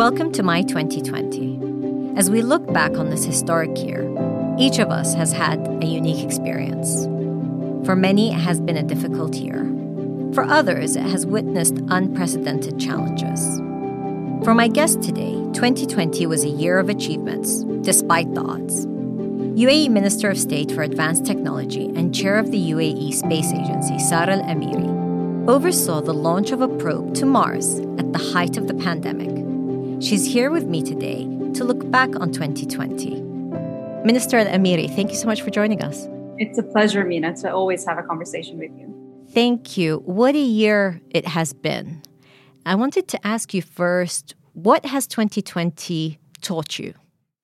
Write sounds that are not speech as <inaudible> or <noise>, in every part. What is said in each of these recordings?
Welcome to My 2020. As we look back on this historic year, each of us has had a unique experience. For many, it has been a difficult year. For others, it has witnessed unprecedented challenges. For my guest today, 2020 was a year of achievements, despite the odds. UAE Minister of State for Advanced Technology and Chair of the UAE Space Agency, Sara Al Amiri, oversaw the launch of a probe to Mars at the height of the pandemic. She's here with me today to look back on 2020. Minister Al Amiri, thank you so much for joining us. It's a pleasure, Mina, to always have a conversation with you. Thank you. What a year it has been. I wanted to ask you first what has 2020 taught you?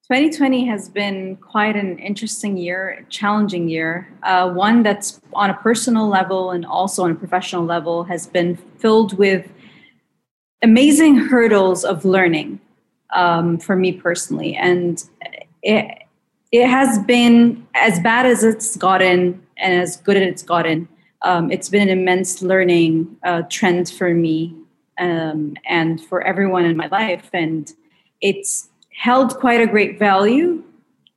2020 has been quite an interesting year, challenging year. Uh, one that's on a personal level and also on a professional level has been filled with amazing hurdles of learning um, for me personally. And it, it has been as bad as it's gotten and as good as it's gotten. Um, it's been an immense learning uh, trend for me um, and for everyone in my life. And it's held quite a great value,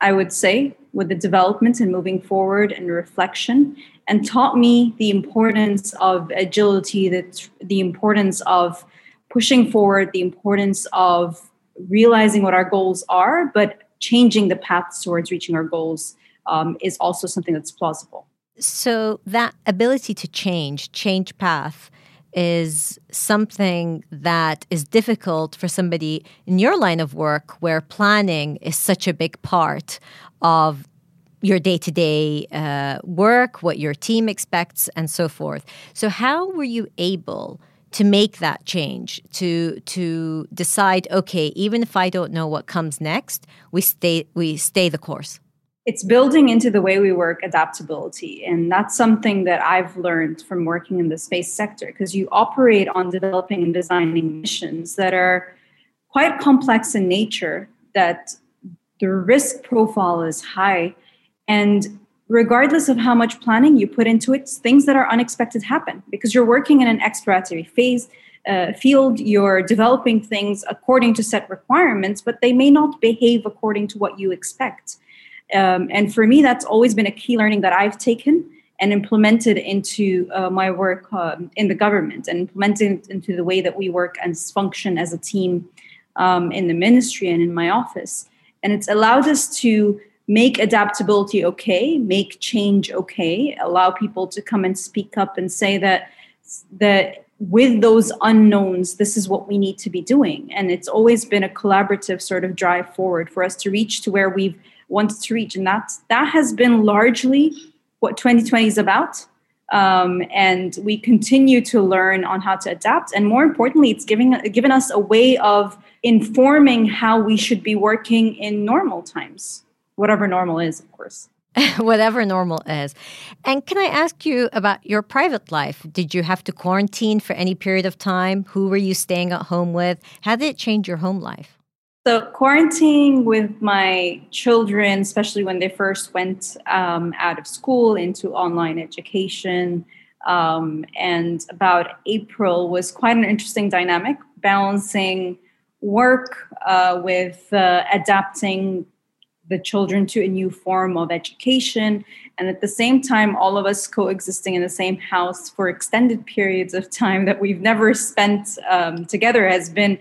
I would say, with the development and moving forward and reflection, and taught me the importance of agility, that the importance of pushing forward, the importance of realizing what our goals are, but changing the path towards reaching our goals um, is also something that's plausible. So that ability to change, change path, is something that is difficult for somebody in your line of work where planning is such a big part of your day to day work, what your team expects, and so forth. So, how were you able to make that change to to decide okay even if i don't know what comes next we stay we stay the course. It's building into the way we work adaptability. And that's something that i've learned from working in the space sector because you operate on developing and designing missions that are quite complex in nature that the risk profile is high. And regardless of how much planning you put into it, things that are unexpected happen because you're working in an exploratory phase uh, field, you're developing things according to set requirements, but they may not behave according to what you expect. Um, and for me, that's always been a key learning that I've taken and implemented into uh, my work um, in the government and implemented into the way that we work and function as a team um, in the ministry and in my office. And it's allowed us to make adaptability okay, make change okay, allow people to come and speak up and say that that with those unknowns, this is what we need to be doing. And it's always been a collaborative sort of drive forward for us to reach to where we've wanted to reach. And that that has been largely what 2020 is about. Um, and we continue to learn on how to adapt. And more importantly, it's giving given us a way of informing how we should be working in normal times whatever normal is, of course. <laughs> whatever normal is. And can I ask you about your private life? Did you have to quarantine for any period of time? Who were you staying at home with? How did it change your home life? So, quarantining with my children, especially when they first went um, out of school into online education, um, and about April was quite an interesting dynamic, balancing work uh, with uh, adapting the children to a new form of education. And at the same time all of us coexisting in the same house for extended periods of time that we've never spent um, together has been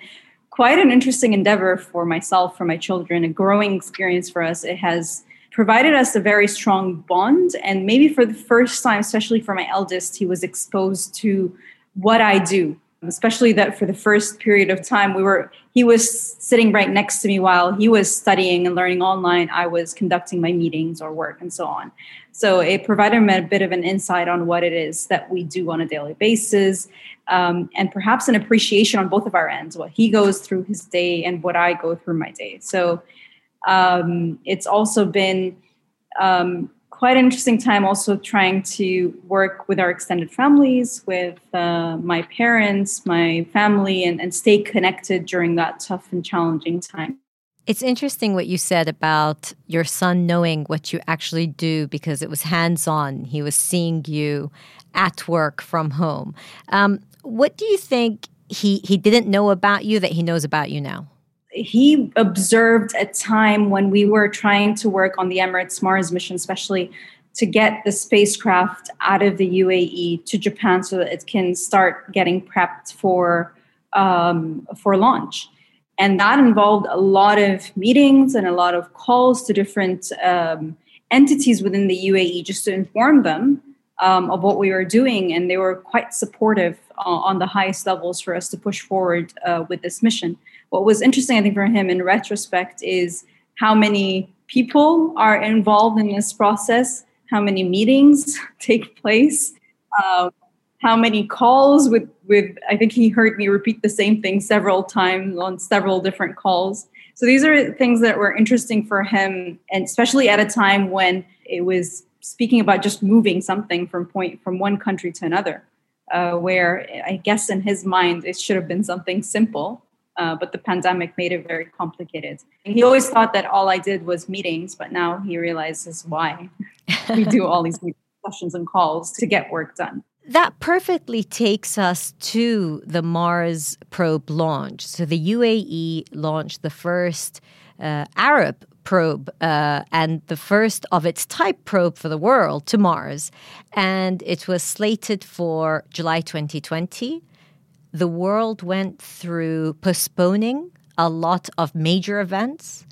quite an interesting endeavor for myself for my children a growing experience for us. It has provided us a very strong bond. And maybe for the first time especially for my eldest he was exposed to what i do especially that for the first period of time we were he was sitting right next to me while he was studying and learning online. I was conducting my meetings or work and so on. So it provided him a bit of an insight on what it is that we do on a daily basis um, and perhaps an appreciation on both of our ends what he goes through his day and what i go through my day. So um, it's also been um, quite an interesting time also trying to work with our extended families, with uh, my parents, my family, and, and stay connected during that tough and challenging time. It's interesting what you said about your son knowing what you actually do because it was hands on. He was seeing you at work from home. Um, what do you think he, he didn't know about you that he knows about you now? He observed a time when we were trying to work on the Emirates Mars mission, especially to get the spacecraft out of the UAE to Japan so that it can start getting prepped for um, for launch. And that involved a lot of meetings and a lot of calls to different um, entities within the UAE just to inform them um, of what we were doing. And they were quite supportive uh, on the highest levels for us to push forward uh, with this mission. What was interesting, I think, for him in retrospect is how many people are involved in this process, how many meetings <laughs> take place, uh, how many calls with with I think he heard me repeat the same thing several times on several different calls. So these are things that were interesting for him, and especially at a time when it was speaking about just moving something from point from one country to another, uh, where I guess in his mind it should have been something simple, uh, but the pandemic made it very complicated. And he always thought that all I did was meetings, but now he realizes why <laughs> we do all these sessions and calls to get work done. That perfectly takes us to the Mars probe launch. So the UAE launched the first uh, Arab probe uh, and the first of its type probe for the world to Mars. And it was slated for July 2020. The world went through postponing a lot of major events,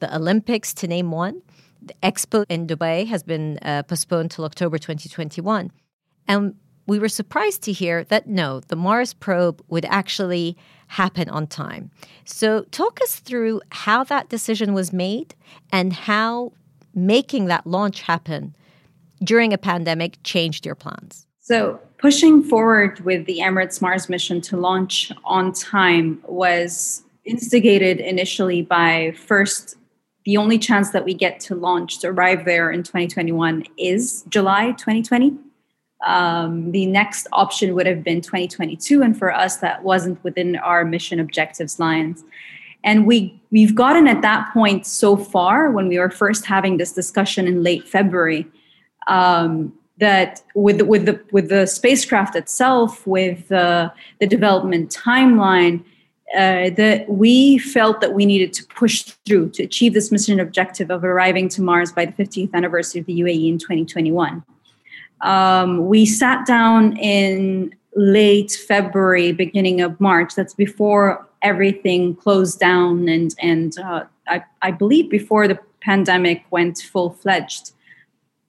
the Olympics, to name one. The Expo in Dubai has been uh, postponed till October 2021. And we were surprised to hear that no, the Mars probe would actually happen on time. So, talk us through how that decision was made and how making that launch happen during a pandemic changed your plans. So, pushing forward with the Emirates Mars mission to launch on time was instigated initially by first the only chance that we get to launch to arrive there in 2021 is July 2020 um, the next option would have been 2022 and for us that wasn't within our mission objectives lines. And we we've gotten at that point so far when we were first having this discussion in late february. Um, that with with the with the spacecraft itself with the the development timeline uh, that we felt that we needed to push through to achieve this mission objective of arriving to Mars by the 50th anniversary of the UAE in 2021 um, we sat down in late February, beginning of March. That's before everything closed down, and and uh, I, I believe before the pandemic went full fledged.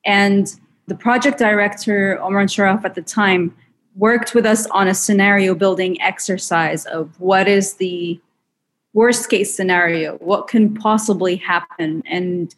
And the project director Omran Sharaf at the time worked with us on a scenario building exercise of what is the worst case scenario, what can possibly happen, and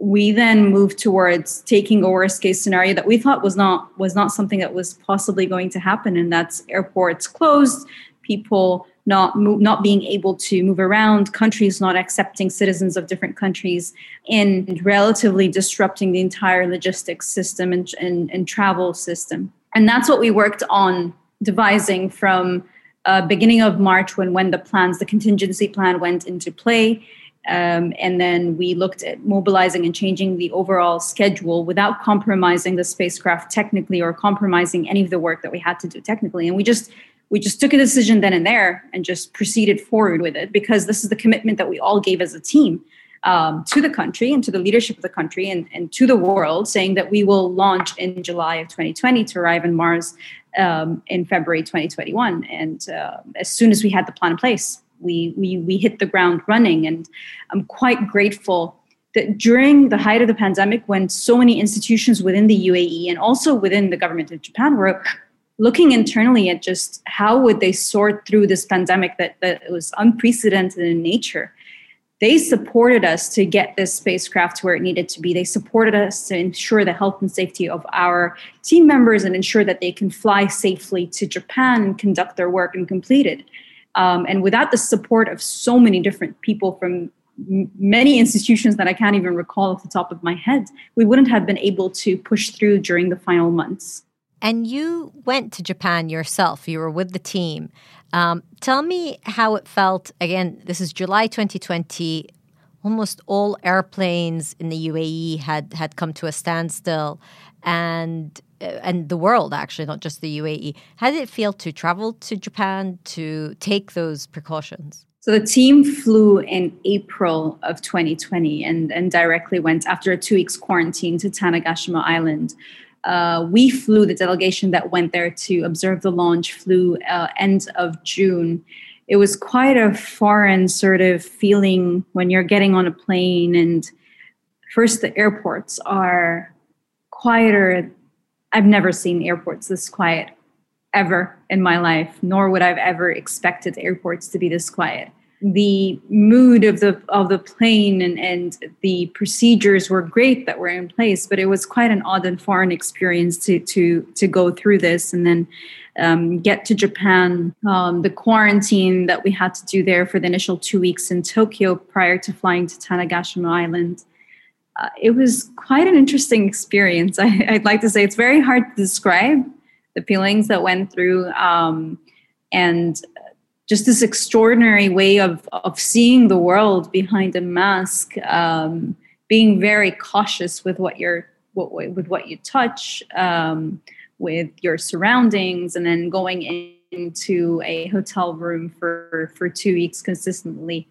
we then moved towards taking a worst case scenario that we thought was not was not something that was possibly going to happen and that's airports closed people not move, not being able to move around countries not accepting citizens of different countries and relatively disrupting the entire logistics system and, and, and travel system and that's what we worked on devising from uh, beginning of march when when the plans the contingency plan went into play um, and then we looked at mobilizing and changing the overall schedule without compromising the spacecraft technically or compromising any of the work that we had to do technically. And we just we just took a decision then and there and just proceeded forward with it because this is the commitment that we all gave as a team um, to the country and to the leadership of the country and, and to the world, saying that we will launch in July of 2020 to arrive on Mars um, in February 2021. And uh, as soon as we had the plan in place, we we we hit the ground running and i'm quite grateful that during the height of the pandemic when so many institutions within the UAE and also within the government of Japan were looking internally at just how would they sort through this pandemic that, that was unprecedented in nature. They supported us to get this spacecraft to where it needed to be. They supported us to ensure the health and safety of our team members and ensure that they can fly safely to japan and conduct their work and complete it. Um, and without the support of so many different people from many institutions that I can't even recall off the top of my head, we wouldn't have been able to push through during the final months. And you went to Japan yourself, you were with the team. Um, tell me how it felt. Again, this is July 2020. Almost all airplanes in the UAE had, had come to a standstill. And uh, and the world actually, not just the UAE. How did it feel to travel to Japan to take those precautions? So the team flew in April of 2020 and, and directly went after a two weeks quarantine to Tanegashima Island. Uh, we flew the delegation that went there to observe the launch flew uh, end of June. It was quite a foreign sort of feeling when you're getting on a plane and first the airports are quieter. I've never seen airports this quiet ever in my life, nor would I've ever expected airports to be this quiet. The mood of the of the plane and, and the procedures were great that were in place, but it was quite an odd and foreign experience to to to go through this and then um, get to Japan. Um, the quarantine that we had to do there for the initial two weeks in Tokyo prior to flying to Tanegashima Island. Uh, it was quite an interesting experience. <laughs> I, would like to say it's very hard to describe the feelings that went through um, and just this extraordinary way of, of seeing the world behind a mask um, being very cautious with what you're what, with what you touch um, with your surroundings and then going in, into a hotel room for for two weeks consistently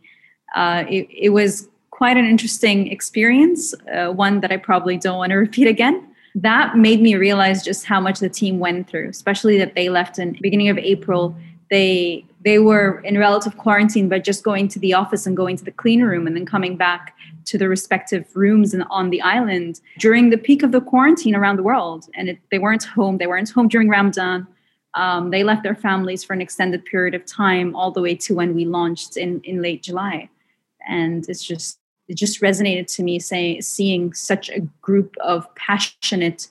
uh, it, it was quite an interesting experience uh, one that i probably don't want to <laughs> repeat again that made me realize just how much the team went through, especially that they left in the beginning of April. They they were in relative quarantine, by just going to the office and going to the clean room and then coming back to the respective rooms and on the island during the peak of the quarantine around the world. And it, they weren't home. They weren't home during Ramadan. Um, they left their families for an extended period of time, all the way to when we launched in in late July. And it's just it just resonated to me saying seeing such a group of passionate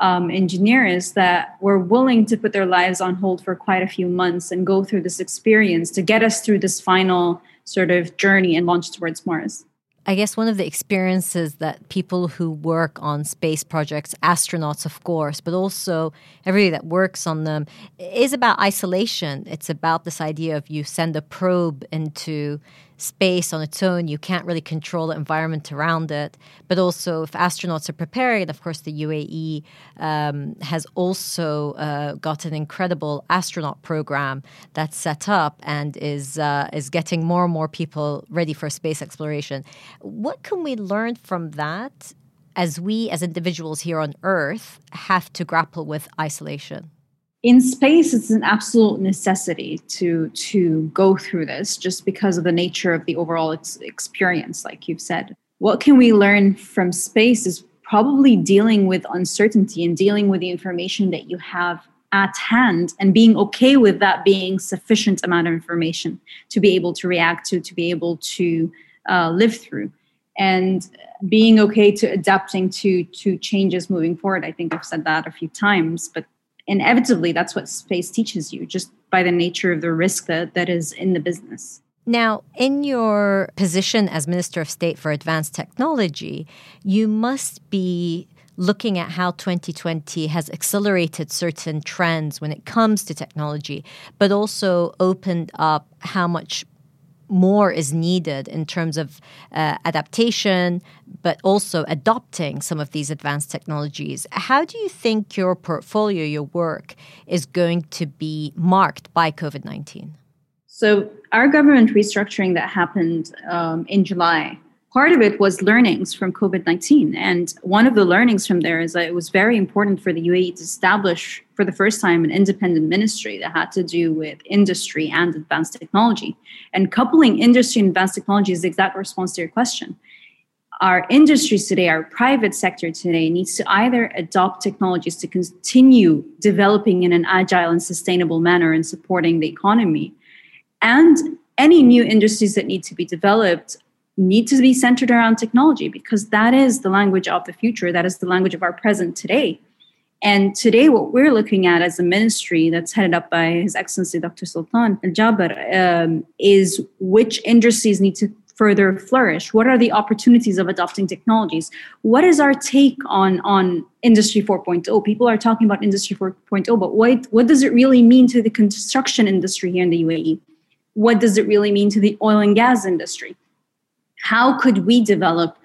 um, engineers that were willing to put their lives on hold for quite a few months and go through this experience to get us through this final sort of journey and launch towards Mars. I guess one of the experiences that people who work on space projects, astronauts, of course, but also everybody that works on them, is about isolation. It's about this idea of you send a probe into space on its own. You can't really control the environment around it. But also, if astronauts are preparing, of course, the UAE um, has also uh, got an incredible astronaut program that's set up and is uh, is getting more and more people ready for space exploration. What can we learn from that? As we, as individuals here on Earth, have to grapple with isolation in space it's an absolute necessity to to go through this just because of the nature of the overall ex- experience like you've said. What can we learn from space is probably dealing with uncertainty and dealing with the information that you have at hand and being okay with that being sufficient amount of information to be able to react to to be able to uh, live through. And being okay to adapting to to changes moving forward. I think i've said that a few times but inevitably that's what space teaches you just by the nature of the risk that, that is in the business. Now, in your position as Minister of State for Advanced Technology, you must be looking at how 2020 has accelerated certain trends when it comes to technology, but also opened up how much more is needed in terms of uh, adaptation, but also adopting some of these advanced technologies. How do you think your portfolio, your work, is going to be marked by COVID 19? So, our government restructuring that happened um, in July part of it was learnings from COVID 19. And one of the learnings from there is that it was very important for the UAE to establish for the first time an independent ministry that had to do with industry and advanced technology. And coupling industry and advanced technology is the exact response to your question. Our industries today, our private sector today, needs to either adopt technologies to continue developing in an agile and sustainable manner and supporting the economy. And any new industries that need to be developed need to be centered around technology because that is the language of the future. That is the language of our present today. And today, what we're looking at as a ministry that's headed up by His Excellency Dr. Sultan Al Jaber um, is which industries need to further flourish? What are the opportunities of adopting technologies? What is our take on, on Industry 4.0? People are talking about Industry 4.0, but what, what does it really mean to the construction industry here in the UAE? What does it really mean to the oil and gas industry? How could we develop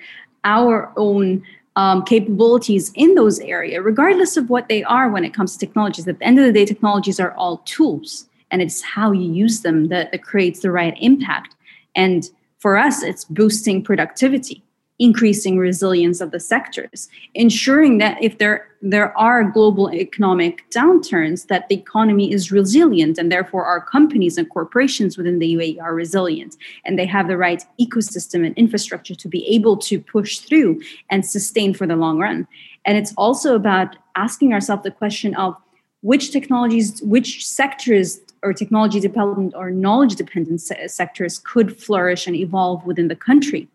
our own um, capabilities in those areas, regardless of what they are when it comes to technologies. At the end of the day, technologies are all tools, and it's how you use them that, that creates the right impact. And for us, it's boosting productivity increasing resilience of the sectors, ensuring that if there there are global economic downturns, that the economy is resilient, and therefore our companies and corporations within the UAE are resilient, and they have the right ecosystem and infrastructure to be able to push through and sustain for the long run. And it's also about asking ourselves the question of which technologies, which sectors or technology dependent or knowledge dependent sectors could flourish and evolve within the country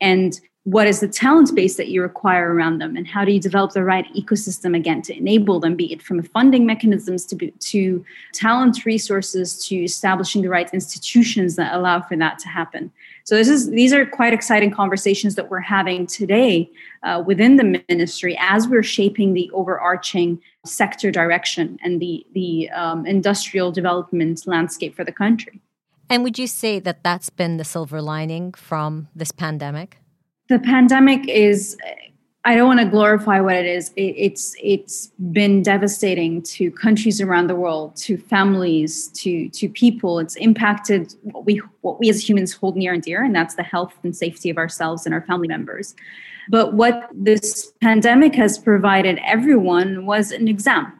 and what is the talent base that you require around them and how do you develop the right ecosystem again to enable them be it from funding mechanisms to be, to talent resources to establishing the right institutions that allow for that to happen? So this is these are quite exciting conversations that we're having today uh, within the ministry as we're shaping the overarching sector direction and the the um, industrial development landscape for the country. And would you say that that's been the silver lining from this pandemic the pandemic is I don't want to glorify what it is. It, it's it's been devastating to countries around the world, to families, to to people. It's impacted what we what we as humans hold near and dear, and that's the health and safety of ourselves and our family members. But what this pandemic has provided everyone was an exam.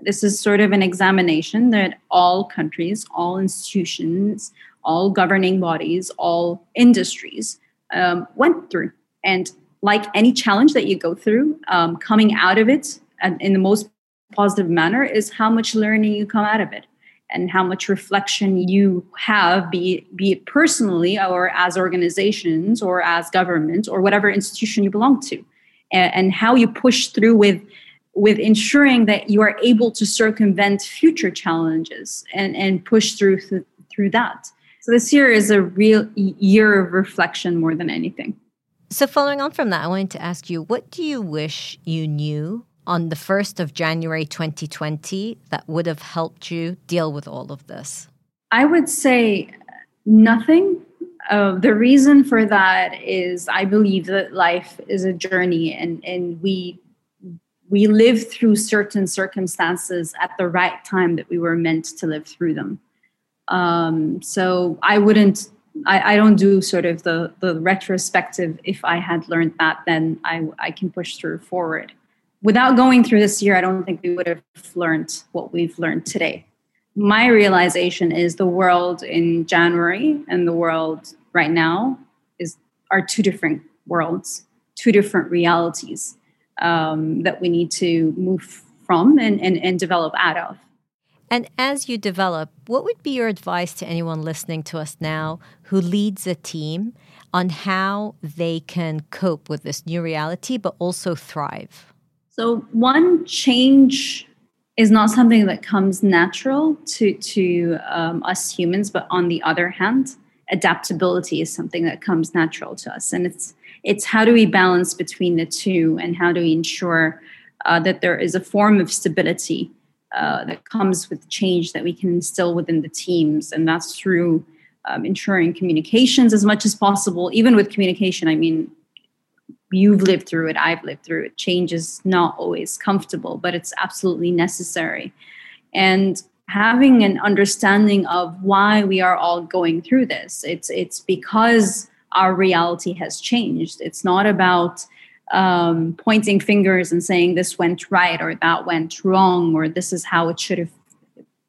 This is sort of an examination that all countries, all institutions, all governing bodies, all industries um, went through. And like any challenge that you go through, um, coming out of it and in the most positive manner is how much learning you come out of it and how much reflection you have, be be it personally or as organizations or as governments or whatever institution you belong to, and, and how you push through with with ensuring that you are able to circumvent future challenges and, and push through th- through that. So this year is a real year of reflection more than anything. So following on from that, I wanted to ask you, what do you wish you knew on the 1st of January 2020 that would have helped you deal with all of this? I would say nothing. Uh, the reason for that is I believe that life is a journey and, and we we live through certain circumstances at the right time that we were meant to live through them. Um, so I wouldn't, I, I, don't do sort of the, the retrospective. If I had learned that, then I, I can push through forward. Without going through this year, I don't think we would have learned what we've learned today. My realization is the world in January and the world right now is are two different worlds, two different realities um, that we need to move from and, and, and develop out of. And as you develop, what would be your advice to anyone listening to us now who leads a team on how they can cope with this new reality, but also thrive? So, one change is not something that comes natural to, to um, us humans, but on the other hand, adaptability is something that comes natural to us. And it's, it's how do we balance between the two and how do we ensure uh, that there is a form of stability uh, that comes with change that we can instill within the teams, and that's through um, ensuring communications as much as possible. Even with communication, I mean, you've lived through it, I've lived through it. Change is not always comfortable, but it's absolutely necessary. And having an understanding of why we are all going through this, it's it's because our reality has changed. It's not about um, pointing fingers and saying this went right or that went wrong or this is how it should have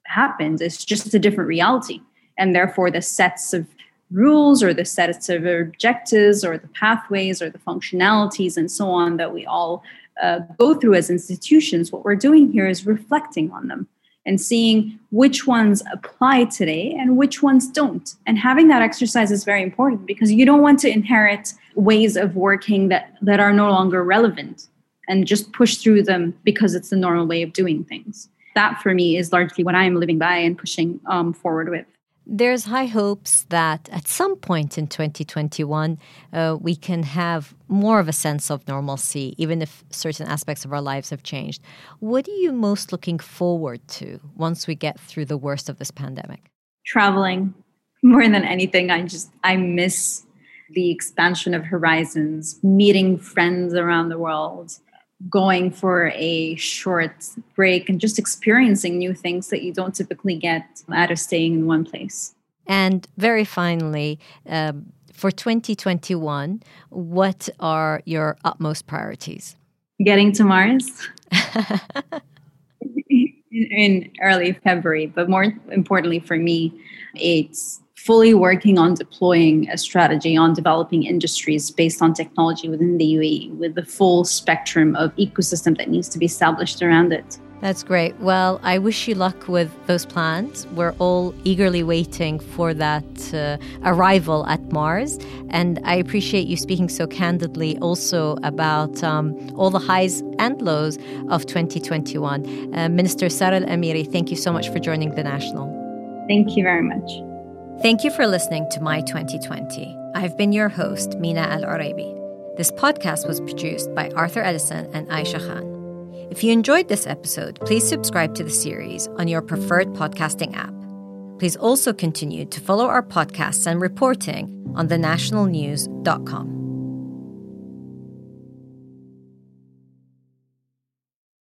happened. It's just a different reality. And therefore, the sets of rules or the sets of objectives or the pathways or the functionalities and so on that we all uh, go through as institutions, what we're doing here is reflecting on them and seeing which ones apply today and which ones don't. And having that exercise is very important because you don't want to inherit ways of working that, that are no longer relevant and just push through them because it's the normal way of doing things. That for me is largely what I'm living by and pushing um, forward with. There's high hopes that at some point in 2021, uh, we can have more of a sense of normalcy, even if certain aspects of our lives have changed. What are you most looking forward to once we get through the worst of this pandemic? Traveling. More than anything, I just, I miss the expansion of horizons, meeting friends around the world, going for a short break and just experiencing new things that you don't typically get out of staying in one place. And very finally, um, for 2021, what are your utmost priorities? Getting to Mars <laughs> in early February, but more importantly for me, it's fully working on deploying a strategy on developing industries based on technology within the UAE with the full spectrum of ecosystem that needs to be established around it. That's great. Well, I wish you luck with those plans. We're all eagerly waiting for that uh, arrival at Mars. And I appreciate you speaking so candidly also about um, all the highs and lows of 2021. Uh, Minister Sara Al Amiri, thank you so much for joining the National. Thank you very much. Thank you for listening to My 2020. I've been your host, Mina Al Oraibi. This podcast was produced by Arthur Edison and Aisha Khan. If you enjoyed this episode, please subscribe to the series on your preferred podcasting app. Please also continue to follow our podcasts and reporting on thenationalnews.com.